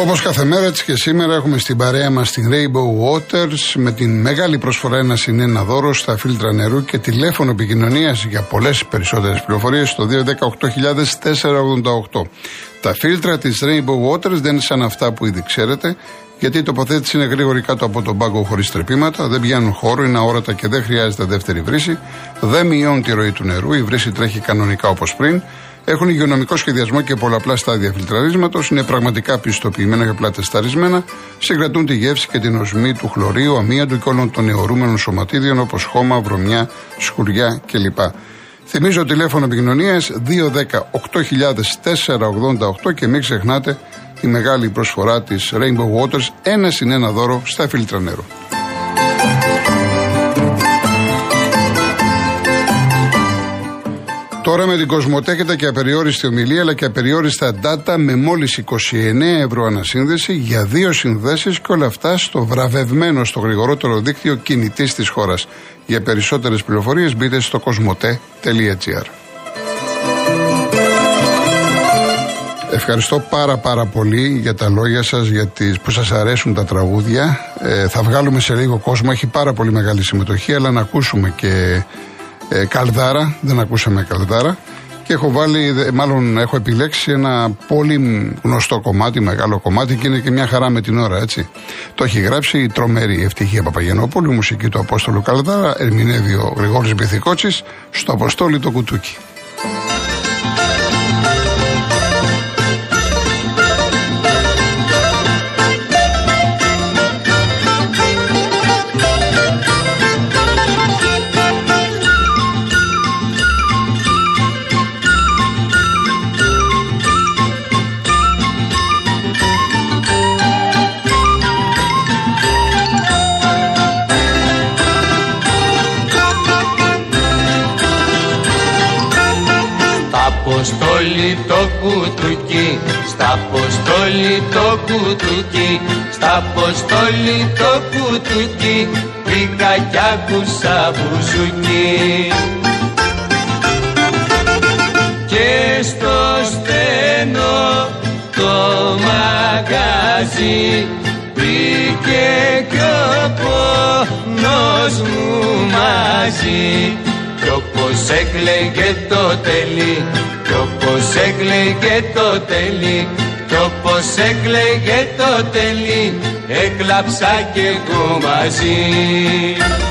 Όπως κάθε μέρα, έτσι και σήμερα έχουμε στην παρέα μας την Rainbow Waters με την μεγάλη προσφορά ένα συν ένα δώρο στα φίλτρα νερού και τηλέφωνο επικοινωνίας για πολλές περισσότερες πληροφορίες στο 218.488. Τα φίλτρα της Rainbow Waters δεν είναι σαν αυτά που ήδη ξέρετε, γιατί η τοποθέτηση είναι γρήγορη κάτω από τον πάγκο χωρίς τρεπήματα, δεν πιάνουν χώρο, είναι αόρατα και δεν χρειάζεται δεύτερη βρύση, δεν μειώνει τη ροή του νερού, η βρύση τρέχει κανονικά όπως πριν, έχουν υγειονομικό σχεδιασμό και πολλαπλά στάδια φιλτραρίσματος, είναι πραγματικά πιστοποιημένα και πλατεσταρισμένα, συγκρατούν τη γεύση και την οσμή του χλωρίου, αμύαντου και όλων των αιωρούμενων σωματίδιων όπως χώμα, βρωμιά, σκουριά κλπ. Θυμίζω τηλέφωνο επικοινωνίας 210 8000 και μην ξεχνάτε τη μεγάλη προσφορά της Rainbow Waters, ένα συν ένα δώρο στα φίλτρα νερού. Τώρα με την Κοσμοτέ έχετε και απεριόριστη ομιλία αλλά και απεριόριστα data με μόλις 29 ευρώ ανασύνδεση για δύο συνδέσεις και όλα αυτά στο βραβευμένο στο γρηγορότερο δίκτυο κινητής της χώρας. Για περισσότερες πληροφορίες μπείτε στο κοσμοτέ.gr Ευχαριστώ πάρα πάρα πολύ για τα λόγια σας, για τις, που σας αρέσουν τα τραγούδια. Ε, θα βγάλουμε σε λίγο κόσμο, έχει πάρα πολύ μεγάλη συμμετοχή, αλλά να ακούσουμε και ε, Καλδάρα, δεν ακούσαμε Καλδάρα. Και έχω βάλει, μάλλον έχω επιλέξει ένα πολύ γνωστό κομμάτι, μεγάλο κομμάτι και είναι και μια χαρά με την ώρα, έτσι. Το έχει γράψει η τρομερή Ευτυχία Παπαγενόπουλη, μουσική του Απόστολου Καλδάρα, ερμηνεύει ο Γρηγόρης Μπιθικότσης, στο Αποστόλη το κουτούκι. Το κουτουκί, στα Αποστόλη το κουτουκί, στα Αποστόλη το κουτουκί, βρήκα κι άκουσα μπουζουκί. Και στο στενό το μαγαζί μπήκε κι ο πόνος μου μαζί κι όπως έκλαιγε το τελεί κι όπως έκλαιγε το τελεί κι όπως έκλαιγε το τελεί έκλαψα κι εγώ μαζί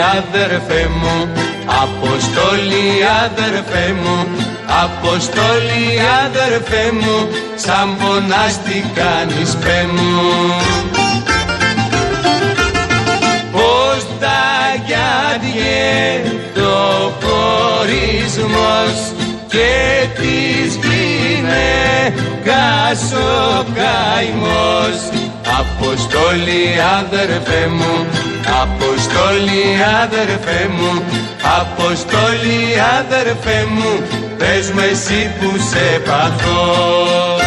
αδερφέ μου, Αποστόλη αδερφέ μου, Αποστόλη αδερφέ μου, σαν πονάς τι κάνεις πέ μου. Πώς τα γιάδιε το χωρισμός και της γυναίκας ο καημός Αποστόλη αδερφέ μου, Αποστόλη αδερφέ μου, Αποστόλη αδερφέ μου, πες μου εσύ που σε παθώ.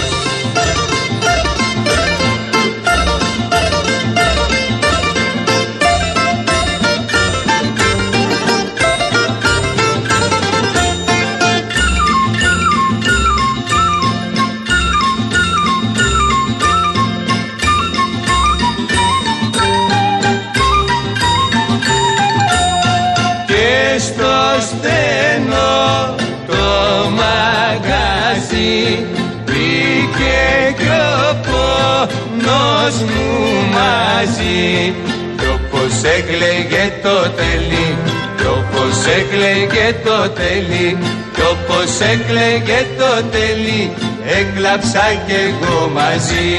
Μαζί κι όπως έκλαιγε το τελεί κι όπως έκλαιγε το τελεί κι όπως έκλαιγε το τελεί έκλαψα κι εγώ μαζί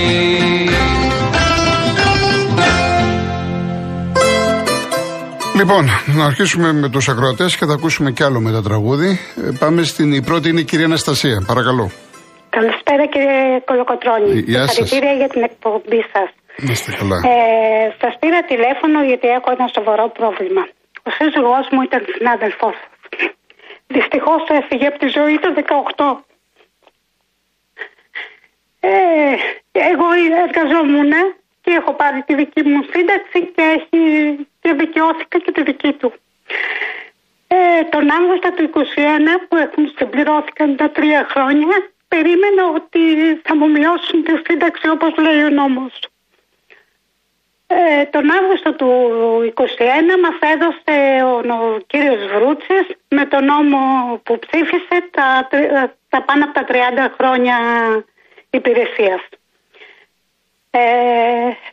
Λοιπόν, να αρχίσουμε με τους ακροατές και θα ακούσουμε κι άλλο με τα τραγούδι. Ε, πάμε στην η πρώτη είναι η κυρία Αναστασία, παρακαλώ. Καλησπέρα κύριε Κολοκοτρώνη. Γεια σας. Συγχαρητήρια για την εκπομπή σας. Να είστε καλά. Ε, σας πήρα τηλέφωνο γιατί έχω ένα σοβαρό πρόβλημα. Ο σύζυγός μου ήταν συνάδελφός σας. Δυστυχώς έφυγε από τη ζωή το 18. Ε, εγώ εργαζόμουν και έχω πάρει τη δική μου σύνταξη και, έχει, και δικαιώθηκα και τη δική του. Ε, τον Αύγουστο του 21 που έχουν συμπληρώθηκαν τα τρία χρόνια περίμενα ότι θα μου μειώσουν τη σύνταξη όπως λέει ο νόμος. Ε, τον Αύγουστο του 21 μας έδωσε ο, ο κύριος Βρούτσης με τον νόμο που ψήφισε τα, τρι- τα πάνω από τα 30 χρόνια υπηρεσίας. Ε,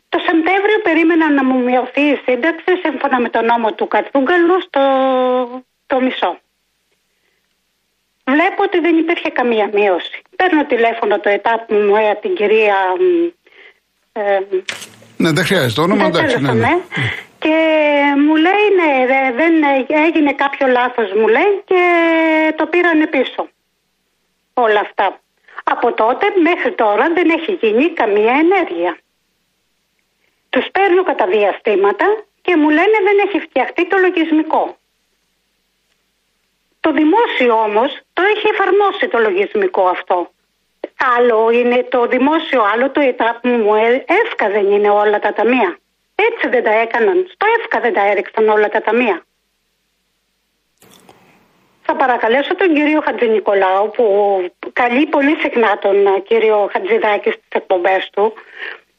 το Σεπτέμβριο περίμενα να μου μειωθεί η σύνταξη σύμφωνα με τον νόμο του Κατσούγκαλου στο το μισό. Βλέπω ότι δεν υπήρχε καμία μείωση. Παίρνω τηλέφωνο το ΕΤΑΠ μου ε, από την κυρία ε, Ναι, δεν χρειάζεται. Όνομα δεν εντάξει. Ναι, τέλος ναι. πάντων, ε. Και μου λέει ναι, δε- δεν έγινε κάποιο λάθος μου λέει και το πήρανε πίσω. Όλα αυτά. Από τότε μέχρι τώρα δεν έχει γίνει καμία ενέργεια. Τους παίρνω κατά διαστήματα και μου λένε δεν έχει φτιαχτεί το λογισμικό. Το δημόσιο όμως το έχει εφαρμόσει το λογισμικό αυτό. Άλλο είναι το δημόσιο, άλλο το ΕΤΑΠ μου. Ε, εύκα δεν είναι όλα τα ταμεία. Έτσι δεν τα έκαναν. Στο εύκα δεν τα έριξαν όλα τα ταμεία. Θα παρακαλέσω τον κύριο Χατζη Νικολάου που καλεί πολύ συχνά τον ε, κύριο Χατζηδάκη στις εκπομπές του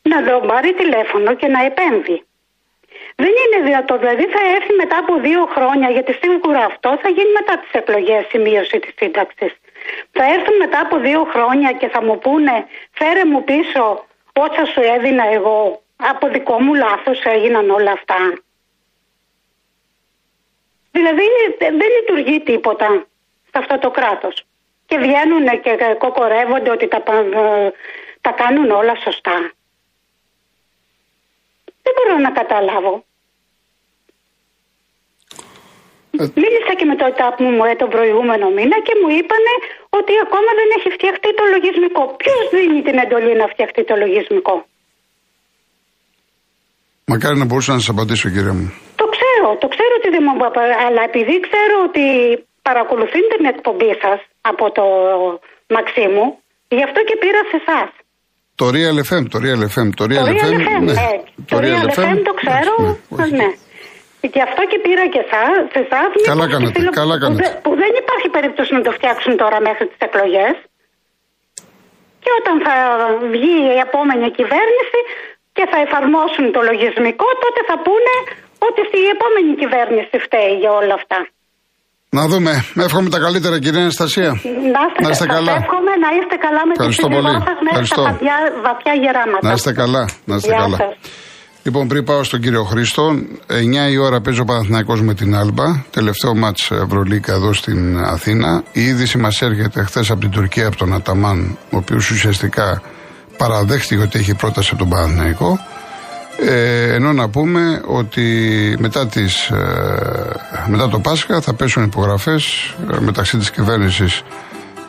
να τον πάρει τηλέφωνο και να επέμβει. Δεν είναι δυνατό, δηλαδή θα έρθει μετά από δύο χρόνια, γιατί σίγουρα αυτό θα γίνει μετά τις εκλογές η μείωση της σύνταξης. Θα έρθουν μετά από δύο χρόνια και θα μου πούνε, φέρε μου πίσω όσα σου έδινα εγώ. Από δικό μου λάθος έγιναν όλα αυτά. Δηλαδή δεν λειτουργεί τίποτα σε αυτό το κράτος. Και βγαίνουν και κοκορεύονται ότι τα, πα- τα κάνουν όλα σωστά. Δεν μπορώ να καταλάβω. Ε. Μίλησα και με το ΕΤΑΠ μου ε, τον προηγούμενο μήνα και μου είπανε ότι ακόμα δεν έχει φτιαχτεί το λογισμικό. Ποιος δίνει την εντολή να φτιαχτεί το λογισμικό; Μακάρι να μπορούσα να σας απαντήσω, κύριε μου. Το ξέρω, το ξέρω ότι δεν μου απα- αλλά επειδή ξέρω ότι παρακολουθούν την εκπομπή σας από το Μαξίμου, γι' αυτό και πήρα σε εσάς. Το Real FM, το Real FM, το Real, Το Real FM, FM, ναι. ε, το Real FM το ξέρω, ναι, όχι. ναι. Γι' αυτό και πήρα και εσά, σε εσάς, μήπως Καλά και κάνατε, φίλο- καλά που κάνατε. δεν- Που, δεν υπάρχει περίπτωση να το φτιάξουν τώρα μέχρι τις εκλογές. Και όταν θα βγει η επόμενη κυβέρνηση και θα εφαρμόσουν το λογισμικό, τότε θα πούνε ότι η επόμενη κυβέρνηση φταίει για όλα αυτά. Να δούμε. Εύχομαι τα καλύτερα, κυρία Αναστασία. Να είστε, Να είστε σας καλά. εύχομαι να είστε καλά με Ευχαριστώ τη σύζυγό πολύ. σας μέχρι Ευχαριστώ. τα βαθιά, βαθιά γεράματα. Να είστε καλά. Να είστε Γεια καλά. σας. Λοιπόν, πριν πάω στον κύριο Χρήστο, 9 η ώρα παίζει ο Παναθηναϊκός με την Άλμπα. Τελευταίο μάτς Ευρωλίκα εδώ στην Αθήνα. Η είδηση μας έρχεται χθες από την Τουρκία, από τον Αταμάν, ο οποίος ουσιαστικά παραδέχτηκε ότι έχει πρόταση από τον Παναθηναϊκό. Ε, ενώ να πούμε ότι μετά, τις, ε, μετά το Πάσχα θα πέσουν υπογραφές ε, μεταξύ της κυβέρνησης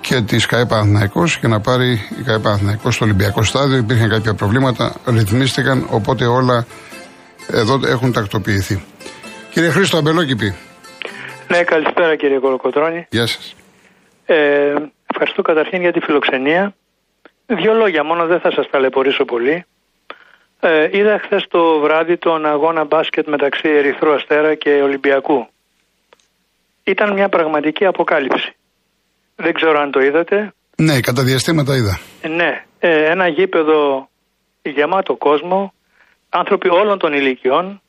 και της ΚΑΕ Παναθηναϊκός και να πάρει η ΚΑΕ Παναθηναϊκός στο Ολυμπιακό στάδιο. Υπήρχαν κάποια προβλήματα, ρυθμίστηκαν, οπότε όλα εδώ έχουν τακτοποιηθεί. Κύριε Χρήστο Αμπελόκηπη, Ναι, καλησπέρα κύριε Κολοκοτρώνη. γεια σας. Ε, ευχαριστώ καταρχήν για τη φιλοξενία. Δύο λόγια μόνο, δεν θα σας ταλαιπωρήσω πολύ. Ε, είδα χθες το βράδυ τον αγώνα μπάσκετ μεταξύ Ερυθρού Αστέρα και Ολυμπιακού. Ήταν μια πραγματική αποκάλυψη. Δεν ξέρω αν το είδατε. Ναι, κατά διαστήματα είδα. Ε, Ναι, ε, ένα γήπεδο γεμάτο κόσμο, άνθρωποι όλων των ηλικιών,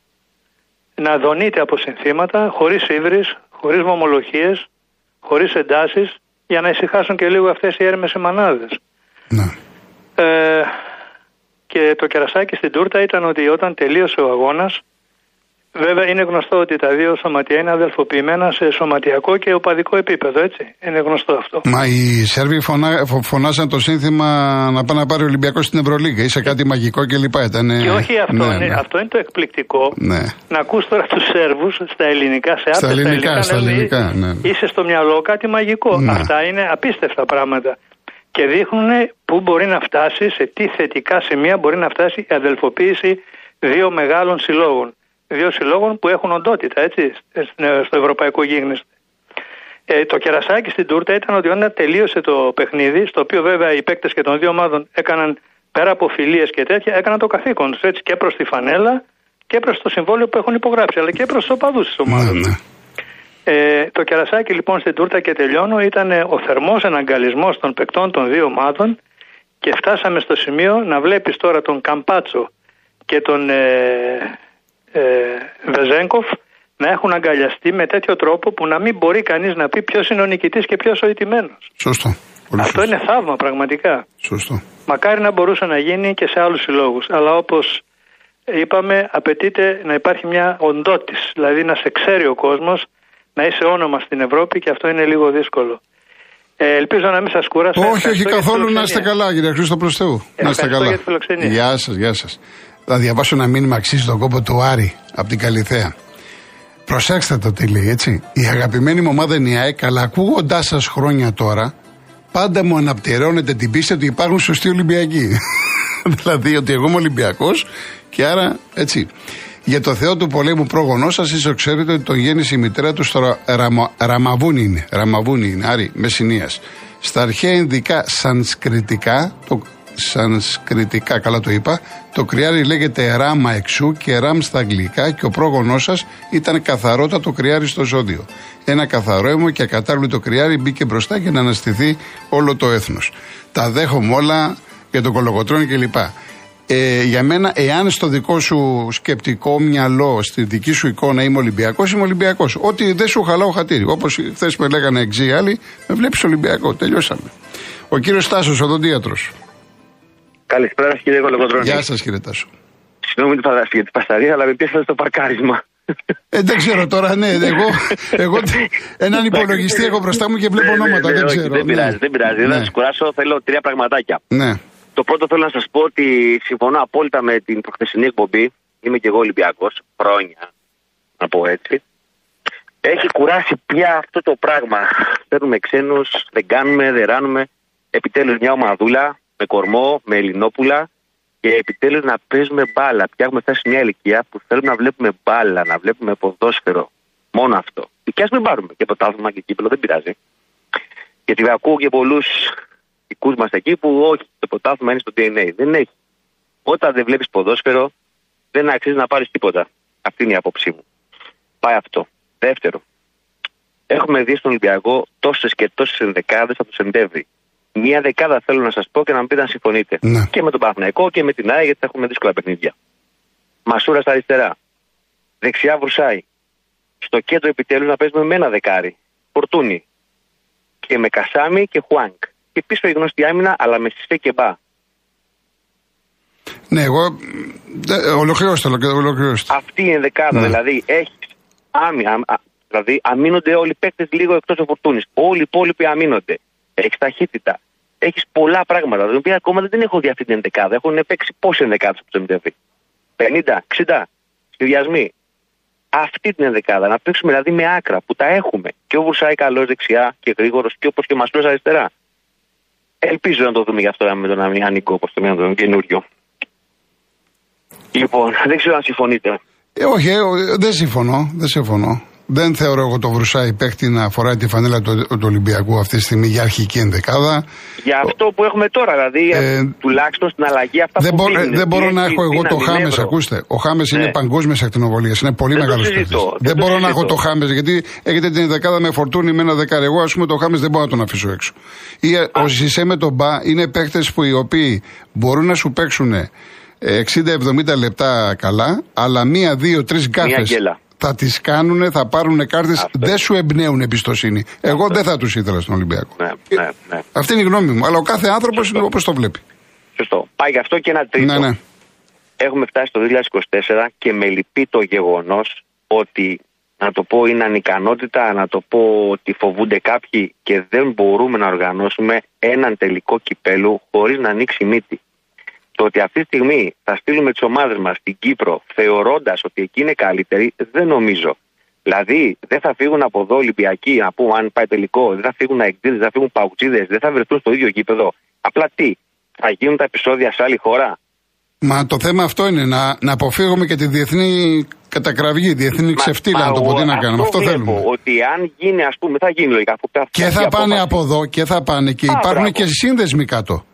να δονείται από συνθήματα, χωρίς ύβρις, χωρίς μομολοχίες, χωρίς εντάσεις, για να ησυχάσουν και λίγο αυτές οι έρμες οι μανάδες. Ναι. Ε, και το κερασάκι στην τούρτα ήταν ότι όταν τελείωσε ο αγώνας, βέβαια είναι γνωστό ότι τα δύο σωματεία είναι αδελφοποιημένα σε σωματιακό και οπαδικό επίπεδο, έτσι. Είναι γνωστό αυτό. Μα οι Σέρβοι φωνά, φω- φωνάζαν το σύνθημα να πάει να πάρει ο Ολυμπιακός στην Ευρωλίγα. Είσαι κάτι μαγικό κλπ. Ήτανε... Και όχι αυτό, ναι, είναι, ναι. αυτό είναι το εκπληκτικό. Ναι. Να ακούς τώρα τους Σέρβους στα ελληνικά, σε Στα άπτες ελληνικά, να στα λένε, ελληνικά, ναι. Είσαι στο μυαλό κάτι μαγικό. Ναι. Αυτά είναι απίστευτα πράγματα. Και δείχνουν πού μπορεί να φτάσει, σε τι θετικά σημεία μπορεί να φτάσει η αδελφοποίηση δύο μεγάλων συλλόγων. Δύο συλλόγων που έχουν οντότητα, έτσι, στο ευρωπαϊκό γίγνεσθε. Ε, το κερασάκι στην τούρτα ήταν ότι όταν τελείωσε το παιχνίδι, στο οποίο βέβαια οι παίκτες και των δύο ομάδων έκαναν πέρα από φιλίες και τέτοια, έκαναν το καθήκον τους έτσι και προς τη φανέλα και προς το συμβόλαιο που έχουν υπογράψει, αλλά και προς τους οπαδούς της ομάδας. Ναι, ναι. Ε, το κερασάκι λοιπόν στην τούρτα και τελειώνω ήταν ο θερμός εναγκαλισμός των παικτών των δύο ομάδων και φτάσαμε στο σημείο να βλέπεις τώρα τον Καμπάτσο και τον ε, ε, Βεζέγκοφ να έχουν αγκαλιαστεί με τέτοιο τρόπο που να μην μπορεί κανείς να πει ποιος είναι ο νικητής και ποιος ο ηττημένος. Σωστό. Αυτό είναι θαύμα πραγματικά. Σωστό. Μακάρι να μπορούσε να γίνει και σε άλλους συλλόγους. Αλλά όπως είπαμε, απαιτείται να υπάρχει μια οντότης. Δηλαδή να σε ξέρει ο κόσμος, να είσαι όνομα στην Ευρώπη και αυτό είναι λίγο δύσκολο. Ε, ελπίζω να μην σας κουράσω. Όχι, όχι καθόλου. Να είστε καλά, κύριε Χρήστο προς Θεού. Να είστε καλά. Για τη φιλοξενία. Γεια σας, γεια σας. Θα διαβάσω ένα μήνυμα αξίζει τον κόπο του Άρη από την Καλιθέα. Προσέξτε το τι λέει, έτσι. Η αγαπημένη μου ομάδα είναι η ΑΕΚ, αλλά ακούγοντάς σας χρόνια τώρα, πάντα μου αναπτερώνετε την πίστη ότι υπάρχουν σωστοί Ολυμπιακοί. δηλαδή ότι εγώ είμαι Ολυμπιακός και άρα έτσι. Για το Θεό του πολέμου πρόγονό σας, ίσω ξέρετε ότι το γέννησε η μητέρα του στο Ραμα, Ραμαβούνι είναι. Ραμαβούνι είναι, Άρη, Μεσσηνία. Στα αρχαία Ινδικά Σανσκριτικά, το σανσκριτικά, καλά το είπα. Το κρυάρι λέγεται ράμα εξού και ράμ στα αγγλικά και ο πρόγονός σας ήταν καθαρότατο κρυάρι στο ζώδιο. Ένα καθαρό αίμο και ακατάρβλητο κρυάρι μπήκε μπροστά για να αναστηθεί όλο το έθνος. Τα δέχομαι όλα για τον κολογοτρόνη κλπ. Ε, για μένα, εάν στο δικό σου σκεπτικό μυαλό, στη δική σου εικόνα είμαι Ολυμπιακός, είμαι Ολυμπιακός. Ό,τι δεν σου χαλάω χατήρι. Όπως χθες με λέγανε εξή άλλοι, με βλέπεις Ολυμπιακό. Τελειώσαμε. Ο κύριος Τάσο, οδοντίατρο. Καλησπέρα κύριε Κολοκοτρόνη. Γεια σας κύριε Τάσο. Συγγνώμη για την πασταρία, αλλά με πιέσατε στο παρκάρισμα. Ε, δεν ξέρω τώρα, ναι. Εγώ, εγώ έναν υπολογιστή έχω μπροστά μου και βλέπω ναι, ναι, ονόματα. Ναι, δεν ξέρω. Δεν πειράζει, δεν πειράζει. Δεν θα σας κουράσω. Θέλω τρία πραγματάκια. Ναι. Το πρώτο θέλω να σας πω ότι συμφωνώ απόλυτα με την προχθεσινή εκπομπή. Είμαι και εγώ Ολυμπιακός. Χρόνια, να πω έτσι. Έχει κουράσει πια αυτό το πράγμα. Παίρνουμε ξένους, δεν κάνουμε, δεν ράνουμε. Επιτέλους μια ομαδούλα με κορμό, με Ελληνόπουλα και επιτέλους να παίζουμε μπάλα. Πια έχουμε φτάσει σε μια ηλικία που θέλουμε να βλέπουμε μπάλα, να βλέπουμε ποδόσφαιρο. Μόνο αυτό. Και ας μην πάρουμε και πρωτάθλημα και κύπελο, δεν πειράζει. Γιατί ακούω και πολλούς δικούς μας εκεί που όχι, το πρωτάθλημα είναι στο DNA. Δεν έχει. Όταν δεν βλέπεις ποδόσφαιρο, δεν αξίζει να πάρεις τίποτα. Αυτή είναι η άποψή μου. Πάει αυτό. Δεύτερο, έχουμε δει στον Ολυμπιακό τόσες και τόσες ενδεκάδες από τους Σεπτέμβρη. Μία δεκάδα θέλω να σας πω και να μου πείτε αν συμφωνείτε. Ναι. Και με τον Παναγενικό και με την ΑΕ, γιατί θα έχουμε δύσκολα παιχνίδια. Μασούρα στα αριστερά. Δεξιά Βρουσάη. Στο κέντρο επιτέλους να παίζουμε με ένα δεκάρι. Φορτούνι. Και με Κασάμι και Χουάνκ. Και πίσω η γνωστή άμυνα, αλλά με Σιφέ και Μπα. Ναι, εγώ. Ολοκληρώστε, ολοκληρώστε. Αυτή είναι δεκάδα. Ναι. Δηλαδή έχεις άμυνα. Δηλαδή αμήνονται όλοι οι παίκτες λίγο εκτός ο Φορτούνης. Όλοι οι υπόλοιποι αμήνονται έχεις ταχύτητα. Έχεις πολλά πράγματα. Τα οποία ακόμα δεν την έχω δει αυτή την ενδεκάδα. Έχουν παίξει πόσοι ενδεκάδες από το MTV. 50, 60 σχεδιασμοί. Αυτή την ενδεκάδα. Να παίξουμε δηλαδή με άκρα που τα έχουμε. Και ο Βουρσάη καλός δεξιά και γρήγορος και όπως και ο Μασλό αριστερά. Ελπίζω να το δούμε γι' αυτό με τον Αμιάνικο, όπως το μήνα τον καινούριο. Λοιπόν, δεν ξέρω αν συμφωνείτε. Ε, όχι, ε, δεν συμφωνώ. Δεν συμφωνώ. Δεν θεωρώ εγώ το Βρουσάη παίχτη να φοράει τη φανέλα του, του Ολυμπιακού αυτή τη στιγμή για αρχική ενδεκάδα. Για αυτό που έχουμε τώρα, δηλαδή, ε, τουλάχιστον στην αλλαγή αυτά δεν που μπο, Δεν μπορώ να έχω εγώ το Χάμες, ακούστε. Ο Χάμες ναι. είναι παγκόσμια ακτινοβολίας, είναι πολύ μεγάλος παίχτη. Δεν, μπορώ να έχω το Χάμες, γιατί έχετε την ενδεκάδα με φορτούνη με ένα δεκάρι. Εγώ, ας πούμε, το Χάμες δεν μπορώ να τον αφήσω έξω. Ή ε, ο Ζησέ με τον Μπα είναι παίχτε που οι οποίοι μπορούν να σου παίξουν 60-70 λεπτά καλά, αλλά μία, δύο, τρεις γκάφες θα τις κάνουν, θα πάρουν κάρτες, δεν σου εμπνέουν εμπιστοσύνη. Εγώ δεν θα τους ήθελα στον Ολυμπιακό. Ναι, ναι, ναι. Αυτή είναι η γνώμη μου. Αλλά ο κάθε άνθρωπος είναι όπως το βλέπει. Σωστό. Πάει γι' αυτό και ένα τρίτο. Ναι, ναι. Έχουμε φτάσει το 2024 και με λυπεί το γεγονός ότι να το πω είναι ανικανότητα, να το πω ότι φοβούνται κάποιοι και δεν μπορούμε να οργανώσουμε έναν τελικό κυπέλου χωρίς να ανοίξει μύτη. Το ότι αυτή τη στιγμή θα στείλουμε τις ομάδες μας στην Κύπρο θεωρώντας ότι εκεί είναι καλύτερη, δεν νομίζω. Δηλαδή, δεν θα φύγουν από εδώ Ολυμπιακοί, να πούμε αν πάει τελικό, δεν θα φύγουν αεκτήδε, δεν θα φύγουν παουτσίδε, δεν θα βρεθούν στο ίδιο γήπεδο. Απλά τι, θα γίνουν τα επεισόδια σε άλλη χώρα; Μα το θέμα αυτό είναι να, να αποφύγουμε και τη διεθνή κατακραυγή, διεθνή ξεφτύλα, να το πω τι να κάνουμε. Αυτό, βλέπω, θέλουμε. Ότι αν γίνει, ας πούμε, θα γίνει λογικά. Αφού θα Και θα η πάνε απόφαση. από εδώ και θα πάνε και Α, υπάρχουν μπράβο. και σύνδεσμοι κάτω.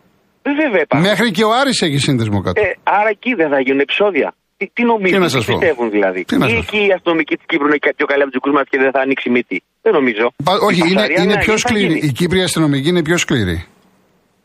Ε, Βέβαια υπάρχουν. Μέχρι και ο Άρης έχει σύνδεσμο κάτω. Ε, άρα εκεί δεν θα γίνουν επεισόδια. Τι, τι νομίζουν, Τι να τι σας πω. πιστεύουν δηλαδή; Τι να Ή σας εκεί οι αστυνομικοί της Κύπρου είναι κάτι πιο καλή από τους δικού μα και δεν θα ανοίξει μύτη; Δεν νομίζω. Πα- Η όχι, είναι, Πασαρία, είναι ναι, πιο τι θα σκληρή. γίνει. Η Κύπρια αστυνομική είναι πιο σκληρή.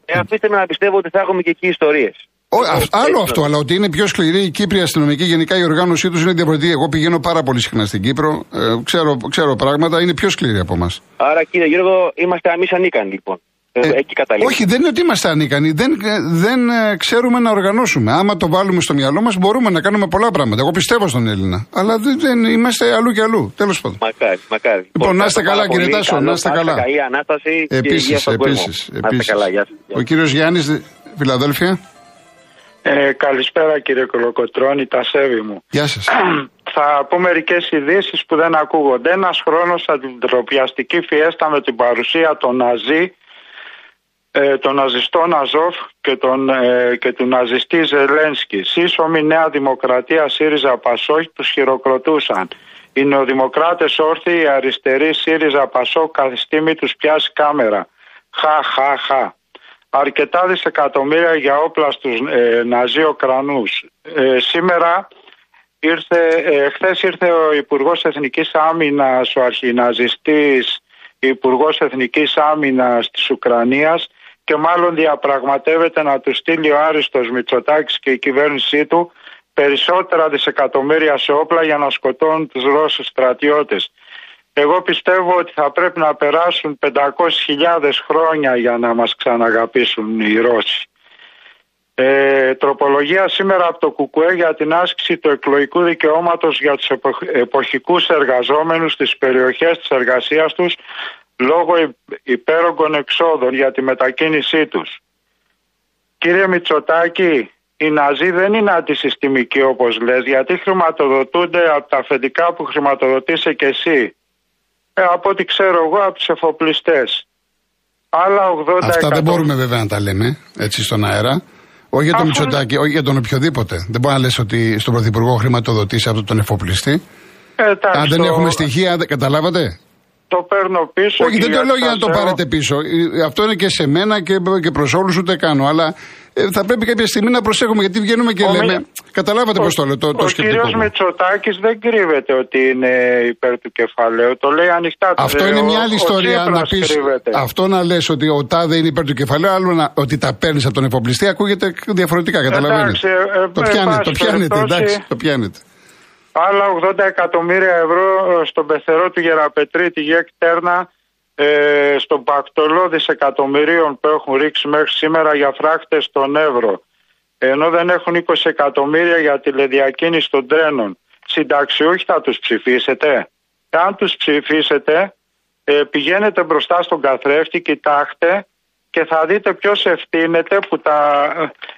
Ε, αφήστε με να πιστεύω ότι θα έχουμε και εκεί ιστορίες. Ο, αυ- άλλο αυτό, αλλά ότι είναι πιο σκληρή η Κύπρια αστυνομική, γενικά η οργάνωσή τους είναι διαφορετική. Εγώ πηγαίνω πάρα πολύ συχνά στην Κύπρο, ε, ξέρω, ξέρω πράγματα, είναι πιο σκληρή από εμάς. Άρα κύριε Γιώργο, είμαστε εμεί ανίκανοι λοιπόν. Ε, εκεί καταλήγουμε. όχι, δεν είναι ότι είμαστε ανίκανοι. Δεν, ε, δεν ε, ξέρουμε να οργανώσουμε. Άμα το βάλουμε στο μυαλό μας, μπορούμε να κάνουμε πολλά πράγματα. Εγώ πιστεύω στον Έλληνα. Αλλά δεν, δεν είμαστε αλλού και αλλού. Τέλος πάντων. Μακάρι, μακάρι. Λοιπόν, να είστε ευχαριστώ καλά, πάρα κύριε πολύ. Τάσο, Καλώς να είστε πάτε, καλά. Καλή ανάσταση και υγεία Επίσης, στον κόσμο. επίσης. Να είστε καλά, γεια σας. Γεια Ο κύριος Γιάννης, Φιλαδέλφια. Ε, καλησπέρα κύριε Κολοκοτρώνη, τα σέβη μου. Γεια σας. Θα πω μερικές ειδήσεις που δεν ακούγονται. Ένας χρόνος αντιτροπιαστική φιέστα με την παρουσία των Ναζί, ε, των ναζιστών Αζόφ και, τον, ε, και του ναζιστή Ζελένσκι. Σύσσωμη Νέα Δημοκρατία ΣΥΡΙΖΑ Πασόκ τους χειροκροτούσαν. Οι νεοδημοκράτες όρθιοι, οι αριστεροί ΣΥΡΙΖΑ Πασόκ καθιστήμη τους πιάσει κάμερα. Χα, χα, χα. Αρκετά δισεκατομμύρια για όπλα στους ε, ναζιοκρανούς. Ε, σήμερα ήρθε, ε, χθες ήρθε ο Υπουργός Εθνικής Άμυνας, ο αρχιναζιστής Υπουργός Εθνικής Άμυνας της Ουκρανίας και μάλλον διαπραγματεύεται να του στείλει ο Άριστος Μητσοτάκης και η κυβέρνησή του περισσότερα δισεκατομμύρια σε όπλα για να σκοτώνουν τους Ρώσους στρατιώτες. Εγώ πιστεύω ότι θα πρέπει να περάσουν 500.000 χρόνια για να μας ξαναγαπήσουν οι Ρώσοι. Ε, τροπολογία σήμερα από το ΚΚΕ για την άσκηση του εκλογικού δικαιώματος για τους εποχ, εποχικούς εργαζόμενους στις περιοχές της εργασίας τους λόγω υ- υπέρογκων εξόδων για τη μετακίνησή τους. Κύριε Μητσοτάκη, οι Ναζί δεν είναι αντισυστημικοί όπως λες, γιατί χρηματοδοτούνται από τα αφεντικά που χρηματοδοτήσε και εσύ. Ε, από ό,τι ξέρω εγώ από τους εφοπλιστές. Άλλα 80 Αυτά δεν εκατομμύρια- μπορούμε βέβαια να τα λέμε έτσι στον αέρα. Όχι για τον Αφού- Μητσοτάκη, όχι για τον οποιοδήποτε. Δεν μπορεί να λες ότι στον Πρωθυπουργό χρηματοδοτήσει από τον εφοπλιστή. Ε, εντάξει, Αν δεν το- έχουμε στοιχεία, δεν- καταλάβατε; Το παίρνω πίσω. Όχι, δεν και το λέω για να το σας πάρετε πίσω. Ε, Αυτό είναι και σε μένα και, και προς όλους ούτε κάνω. Αλλά ε, θα πρέπει κάποια στιγμή να προσέχουμε γιατί βγαίνουμε και Ο λέμε. Μη- Καταλάβατε πώς το λέω, το, το ο σκεπτικό. κύριος μου. Μητσοτάκης δεν κρύβεται ότι είναι υπέρ του κεφαλαίου. Το λέει ανοιχτά. Το Αυτό λέει, είναι ο- μια άλλη ο ιστορία Τσίπρας να πεις. κρύβεται. Αυτό να λες ότι ο τάδε είναι υπέρ του κεφαλαίου, άλλο να, ότι τα παίρνεις από τον εφοπλιστή ακούγεται διαφορετικά. Καταλαβαίνετε. Εντάξει, ε, ε, το εν πιάνετε, πάση το πιάνετε, περιπτώσει- εντάξει, το πιάνετε. Άλλα 80 εκατομμύρια ευρώ ε, στον πεθερό του Γεραπετρίτη ΓΕΚ Τέρνα ε, στον πακτολό δισεκατομμυρίων που έχουν ρίξει μέχρι σήμερα για φράχτες στον Εύρο. Ενώ δεν έχουν 20 εκατομμύρια για τηλεδιακίνηση των τρένων. Συνταξιούχοι θα τους ψηφίσετε; Αν τους ψηφίσετε ε, πηγαίνετε μπροστά στον καθρέφτη, κοιτάξτε και θα δείτε ποιος ευθύνεται που τα,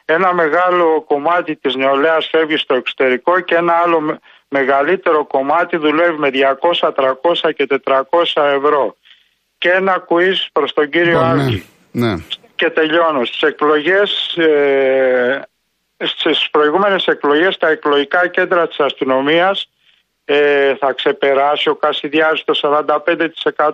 ένα μεγάλο κομμάτι της νεολαίας φεύγει στο εξωτερικό και ένα άλλο με- μεγαλύτερο κομμάτι δουλεύει με 200, 300 και 400 ευρώ. Και ένα quiz προς τον κύριο Λοιπόν, Άλκη. ναι, ναι. Και τελειώνω. Στις εκλογές, ε, στις προηγούμενες εκλογές τα εκλογικά κέντρα της αστυνομίας ε, θα ξεπεράσει ο Κασιδιάρης το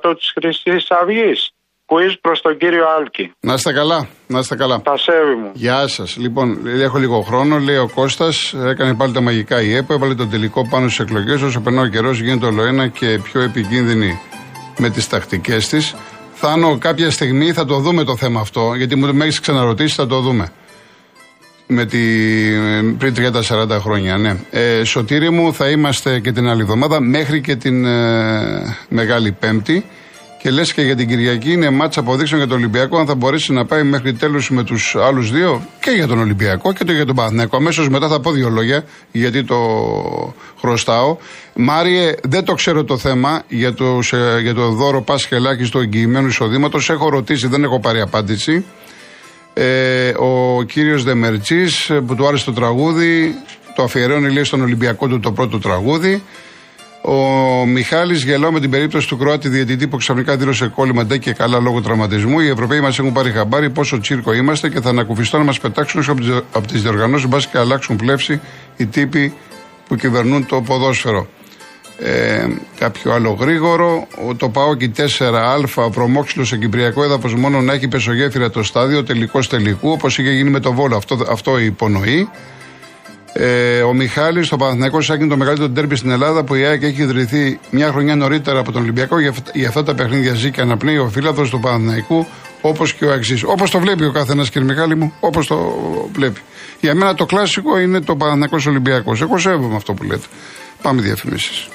45% της Χρυσής Αυγής. Quiz προς τον κύριο Άλκη. Να είστε καλά, να είστε καλά. Τα σέβη μου. Γεια σας. Λοιπόν, έχω λίγο χρόνο. Λέει ο Κώστας, έκανε πάλι τα μαγικά η ΕΠΟ, έβαλε τον τελικό πάνω στις εκλογές. Όσο περνά ο καιρός, γίνεται όλο ένα και πιο επικίνδυνη με τις τακτικές της. Θάνο, κάποια στιγμή θα το δούμε το θέμα αυτό, γιατί μου με έχεις ξαναρωτήσει, θα το δούμε. Με τη, πριν 30-40 χρόνια, ναι. Ε, Σωτήρι μου, θα είμαστε και την άλλη εβδομάδα μέχρι και την ε, Μεγάλη Πέμπτη. Και λες και για την Κυριακή είναι μάτσα αποδείξεων για τον Ολυμπιακό. Αν θα μπορέσει να πάει μέχρι τέλου με τους άλλους δύο και για τον Ολυμπιακό και το για τον Παναθηναϊκό. Αμέσως μετά θα πω δύο λόγια γιατί το χρωστάω. Μάριε, δεν το ξέρω το θέμα για, τους, ε, για το δώρο Πάσχελάκη του εγγυημένου εισοδήματος. Έχω ρωτήσει, δεν έχω πάρει απάντηση. Ε, ο κύριος Δεμερτζή που του άρεσε το τραγούδι, το αφιερώνει λέει στον Ολυμπιακό του το πρώτο τραγούδι. Ο Μιχάλης γελάω με την περίπτωση του Κροάτη διαιτητή που ξαφνικά δήλωσε κόλλημα ντε και καλά λόγω τραυματισμού. Οι Ευρωπαίοι μας έχουν πάρει χαμπάρι πόσο τσίρκο είμαστε και θα ανακουφιστώ να μας πετάξουν έξω από τις διοργανώσεις μπας και αλλάξουν πλεύση οι τύποι που κυβερνούν το ποδόσφαιρο. Ε, κάποιο άλλο γρήγορο. Το Παόκι 4α, προμόξυλος σε κυπριακό έδαφος μόνο να έχει πεσογέφυρα το στάδιο, τελικός τελικού, όπως είχε γίνει με το Βόλο. Αυτό, αυτό υπονοεί. Ε, ο Μιχάλης, το Παναθηναϊκός Σάκη, το μεγαλύτερο τέρμπι στην Ελλάδα που η ΑΕΚ έχει ιδρυθεί μια χρονιά νωρίτερα από τον Ολυμπιακό. Για, αυτά τα παιχνίδια ζει και αναπνέει ο φίλαθρος του Παναθηναϊκού όπως και ο Αξής. Όπως το βλέπει ο καθένας, κύριε Μιχάλη μου, όπως το βλέπει. Για μένα το κλασικό είναι το Παναθηναϊκός Ολυμπιακός. Εγώ σέβομαι αυτό που λέτε. Πάμε διαφημίσεις.